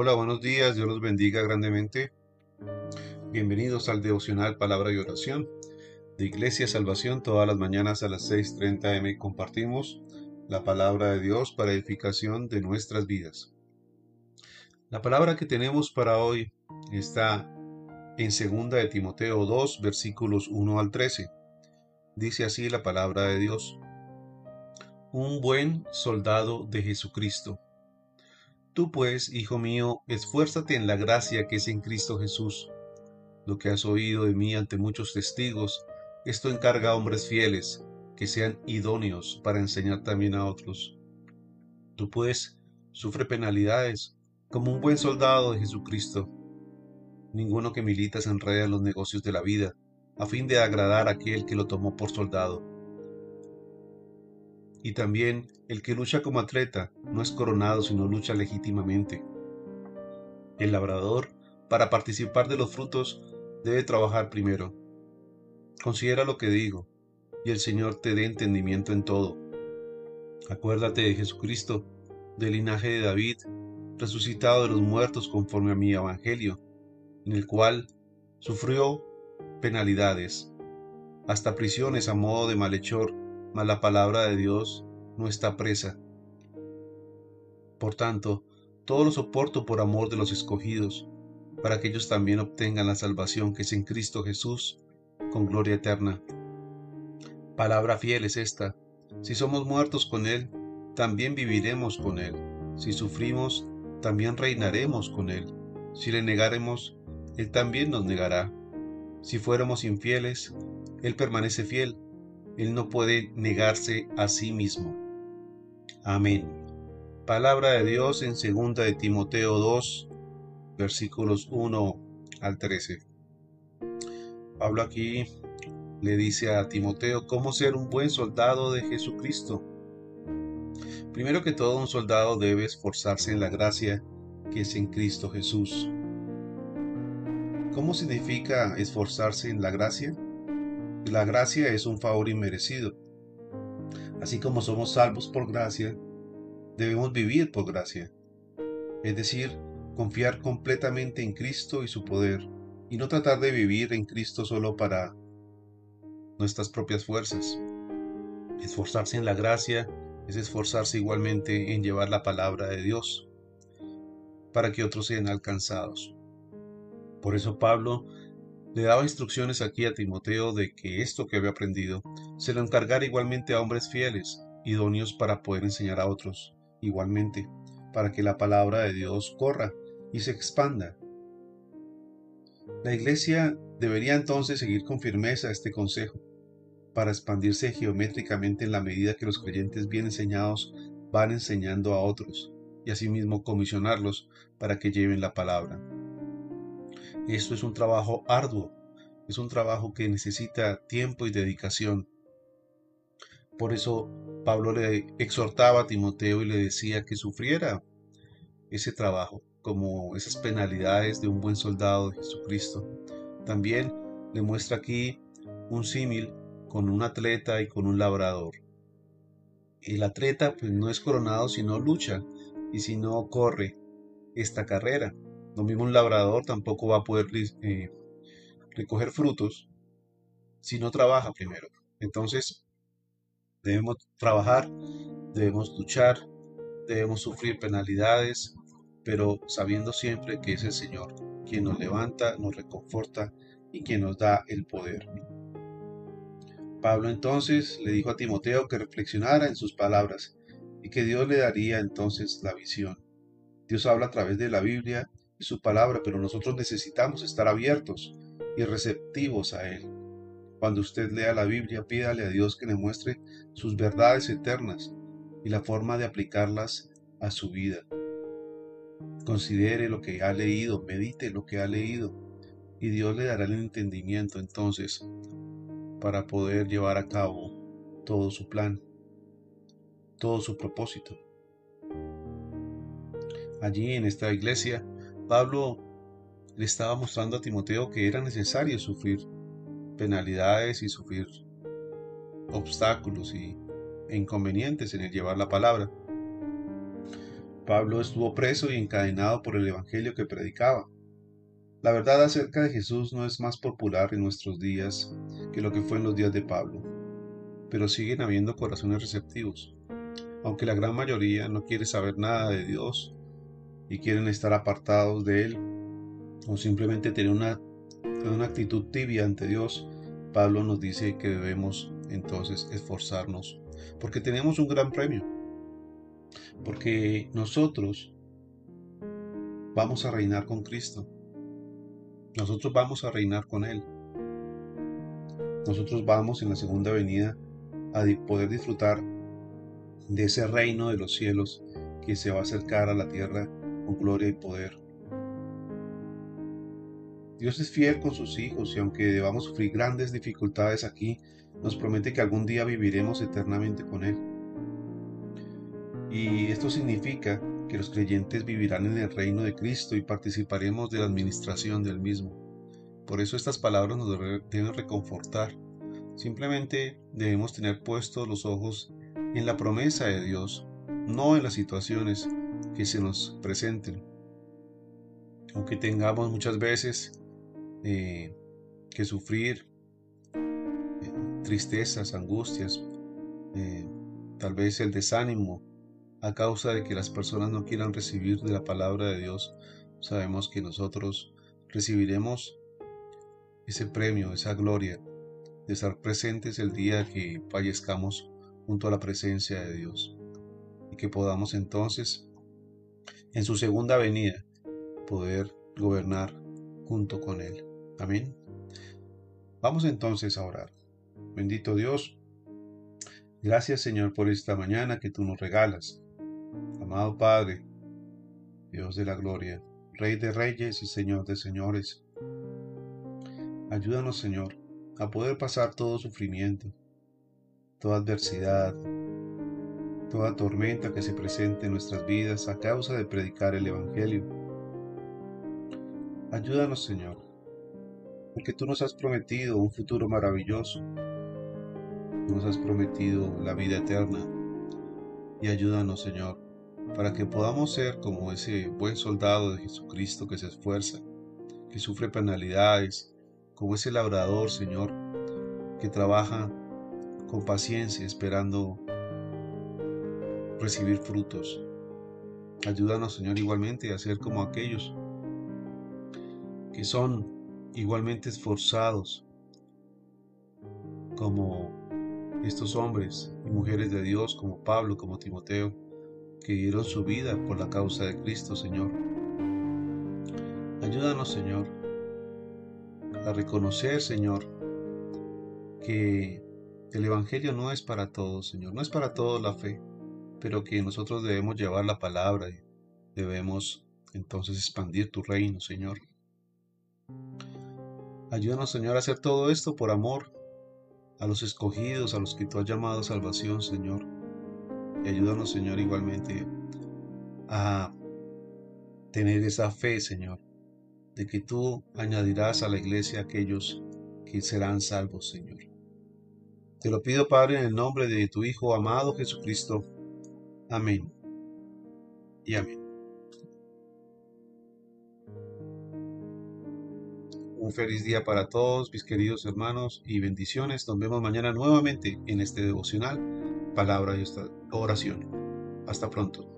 Hola, buenos días, Dios los bendiga grandemente. Bienvenidos al devocional Palabra y Oración de Iglesia Salvación. Todas las mañanas a las 6.30 m compartimos la palabra de Dios para edificación de nuestras vidas. La palabra que tenemos para hoy está en 2 de Timoteo 2, versículos 1 al 13. Dice así la palabra de Dios. Un buen soldado de Jesucristo. Tú pues, hijo mío, esfuérzate en la gracia que es en Cristo Jesús. Lo que has oído de mí ante muchos testigos, esto encarga a hombres fieles, que sean idóneos para enseñar también a otros. Tú pues, sufre penalidades como un buen soldado de Jesucristo. Ninguno que milita se enreda en los negocios de la vida, a fin de agradar a aquel que lo tomó por soldado. Y también el que lucha como atleta no es coronado sino lucha legítimamente. El labrador, para participar de los frutos, debe trabajar primero. Considera lo que digo, y el Señor te dé entendimiento en todo. Acuérdate de Jesucristo, del linaje de David, resucitado de los muertos conforme a mi evangelio, en el cual sufrió penalidades, hasta prisiones a modo de malhechor, mas la palabra de Dios no está presa. Por tanto, todo lo soporto por amor de los escogidos, para que ellos también obtengan la salvación que es en Cristo Jesús, con gloria eterna. Palabra fiel es esta. Si somos muertos con Él, también viviremos con Él. Si sufrimos, también reinaremos con Él. Si le negaremos, Él también nos negará. Si fuéramos infieles, Él permanece fiel. Él no puede negarse a sí mismo. Amén. Palabra de Dios en 2 de Timoteo 2, versículos 1 al 13. Pablo aquí le dice a Timoteo cómo ser un buen soldado de Jesucristo. Primero que todo, un soldado debe esforzarse en la gracia que es en Cristo Jesús. ¿Cómo significa esforzarse en la gracia? La gracia es un favor inmerecido. Así como somos salvos por gracia, debemos vivir por gracia. Es decir, confiar completamente en Cristo y su poder, y no tratar de vivir en Cristo solo para nuestras propias fuerzas. Esforzarse en la gracia es esforzarse igualmente en llevar la palabra de Dios para que otros sean alcanzados. Por eso Pablo le daba instrucciones aquí a Timoteo de que esto que había aprendido se lo encargara igualmente a hombres fieles, idóneos para poder enseñar a otros, igualmente, para que la palabra de Dios corra y se expanda. La iglesia debería entonces seguir con firmeza este consejo para expandirse geométricamente en la medida que los creyentes bien enseñados van enseñando a otros y asimismo comisionarlos para que lleven la palabra. Esto es un trabajo arduo, es un trabajo que necesita tiempo y dedicación. Por eso Pablo le exhortaba a Timoteo y le decía que sufriera ese trabajo, como esas penalidades de un buen soldado de Jesucristo. También le muestra aquí un símil con un atleta y con un labrador. El atleta pues no es coronado si no lucha y si no corre esta carrera. Lo mismo un labrador tampoco va a poder eh, recoger frutos si no trabaja primero. Entonces debemos trabajar, debemos luchar, debemos sufrir penalidades, pero sabiendo siempre que es el Señor quien nos levanta, nos reconforta y quien nos da el poder. Pablo entonces le dijo a Timoteo que reflexionara en sus palabras y que Dios le daría entonces la visión. Dios habla a través de la Biblia y su palabra, pero nosotros necesitamos estar abiertos y receptivos a Él. Cuando usted lea la Biblia, pídale a Dios que le muestre sus verdades eternas y la forma de aplicarlas a su vida. Considere lo que ha leído, medite lo que ha leído y Dios le dará el entendimiento entonces para poder llevar a cabo todo su plan, todo su propósito. Allí en esta iglesia, Pablo le estaba mostrando a Timoteo que era necesario sufrir penalidades y sufrir obstáculos y, e inconvenientes en el llevar la palabra. Pablo estuvo preso y encadenado por el Evangelio que predicaba. La verdad acerca de Jesús no es más popular en nuestros días que lo que fue en los días de Pablo, pero siguen habiendo corazones receptivos. Aunque la gran mayoría no quiere saber nada de Dios y quieren estar apartados de Él, o simplemente tener una, una actitud tibia ante Dios, Pablo nos dice que debemos entonces esforzarnos, porque tenemos un gran premio porque nosotros vamos a reinar con Cristo. Nosotros vamos a reinar con Él. Nosotros vamos en la segunda venida a poder disfrutar de ese reino de los cielos que se va a acercar a la tierra con gloria y poder. Dios es fiel con sus hijos y aunque debamos sufrir grandes dificultades aquí, nos promete que algún día viviremos eternamente con Él. Y esto significa que los creyentes vivirán en el reino de Cristo y participaremos de la administración del mismo. Por eso estas palabras nos deben reconfortar. Simplemente debemos tener puestos los ojos en la promesa de Dios, no en las situaciones que se nos presenten. Aunque tengamos muchas veces eh, que sufrir eh, tristezas, angustias, eh, tal vez el desánimo, a causa de que las personas no quieran recibir de la palabra de Dios, sabemos que nosotros recibiremos ese premio, esa gloria de estar presentes el día que fallezcamos junto a la presencia de Dios y que podamos entonces en su segunda venida poder gobernar junto con Él. Amén. Vamos entonces a orar. Bendito Dios, gracias Señor por esta mañana que tú nos regalas. Amado Padre, Dios de la gloria, Rey de reyes y Señor de señores, ayúdanos Señor a poder pasar todo sufrimiento, toda adversidad, toda tormenta que se presente en nuestras vidas a causa de predicar el Evangelio. Ayúdanos Señor, porque tú nos has prometido un futuro maravilloso, nos has prometido la vida eterna, y ayúdanos Señor para que podamos ser como ese buen soldado de Jesucristo que se esfuerza, que sufre penalidades, como ese labrador, Señor, que trabaja con paciencia esperando recibir frutos. Ayúdanos, Señor, igualmente a ser como aquellos que son igualmente esforzados, como estos hombres y mujeres de Dios, como Pablo, como Timoteo que dieron su vida por la causa de Cristo, Señor. Ayúdanos, Señor, a reconocer, Señor, que el Evangelio no es para todos, Señor, no es para todos la fe, pero que nosotros debemos llevar la palabra y debemos entonces expandir tu reino, Señor. Ayúdanos, Señor, a hacer todo esto por amor a los escogidos, a los que tú has llamado a salvación, Señor y ayúdanos, Señor, igualmente a tener esa fe, Señor, de que tú añadirás a la iglesia aquellos que serán salvos, Señor. Te lo pido, Padre, en el nombre de tu Hijo amado Jesucristo. Amén. Y amén. Un feliz día para todos, mis queridos hermanos, y bendiciones. Nos vemos mañana nuevamente en este devocional palabra y oración. Hasta pronto.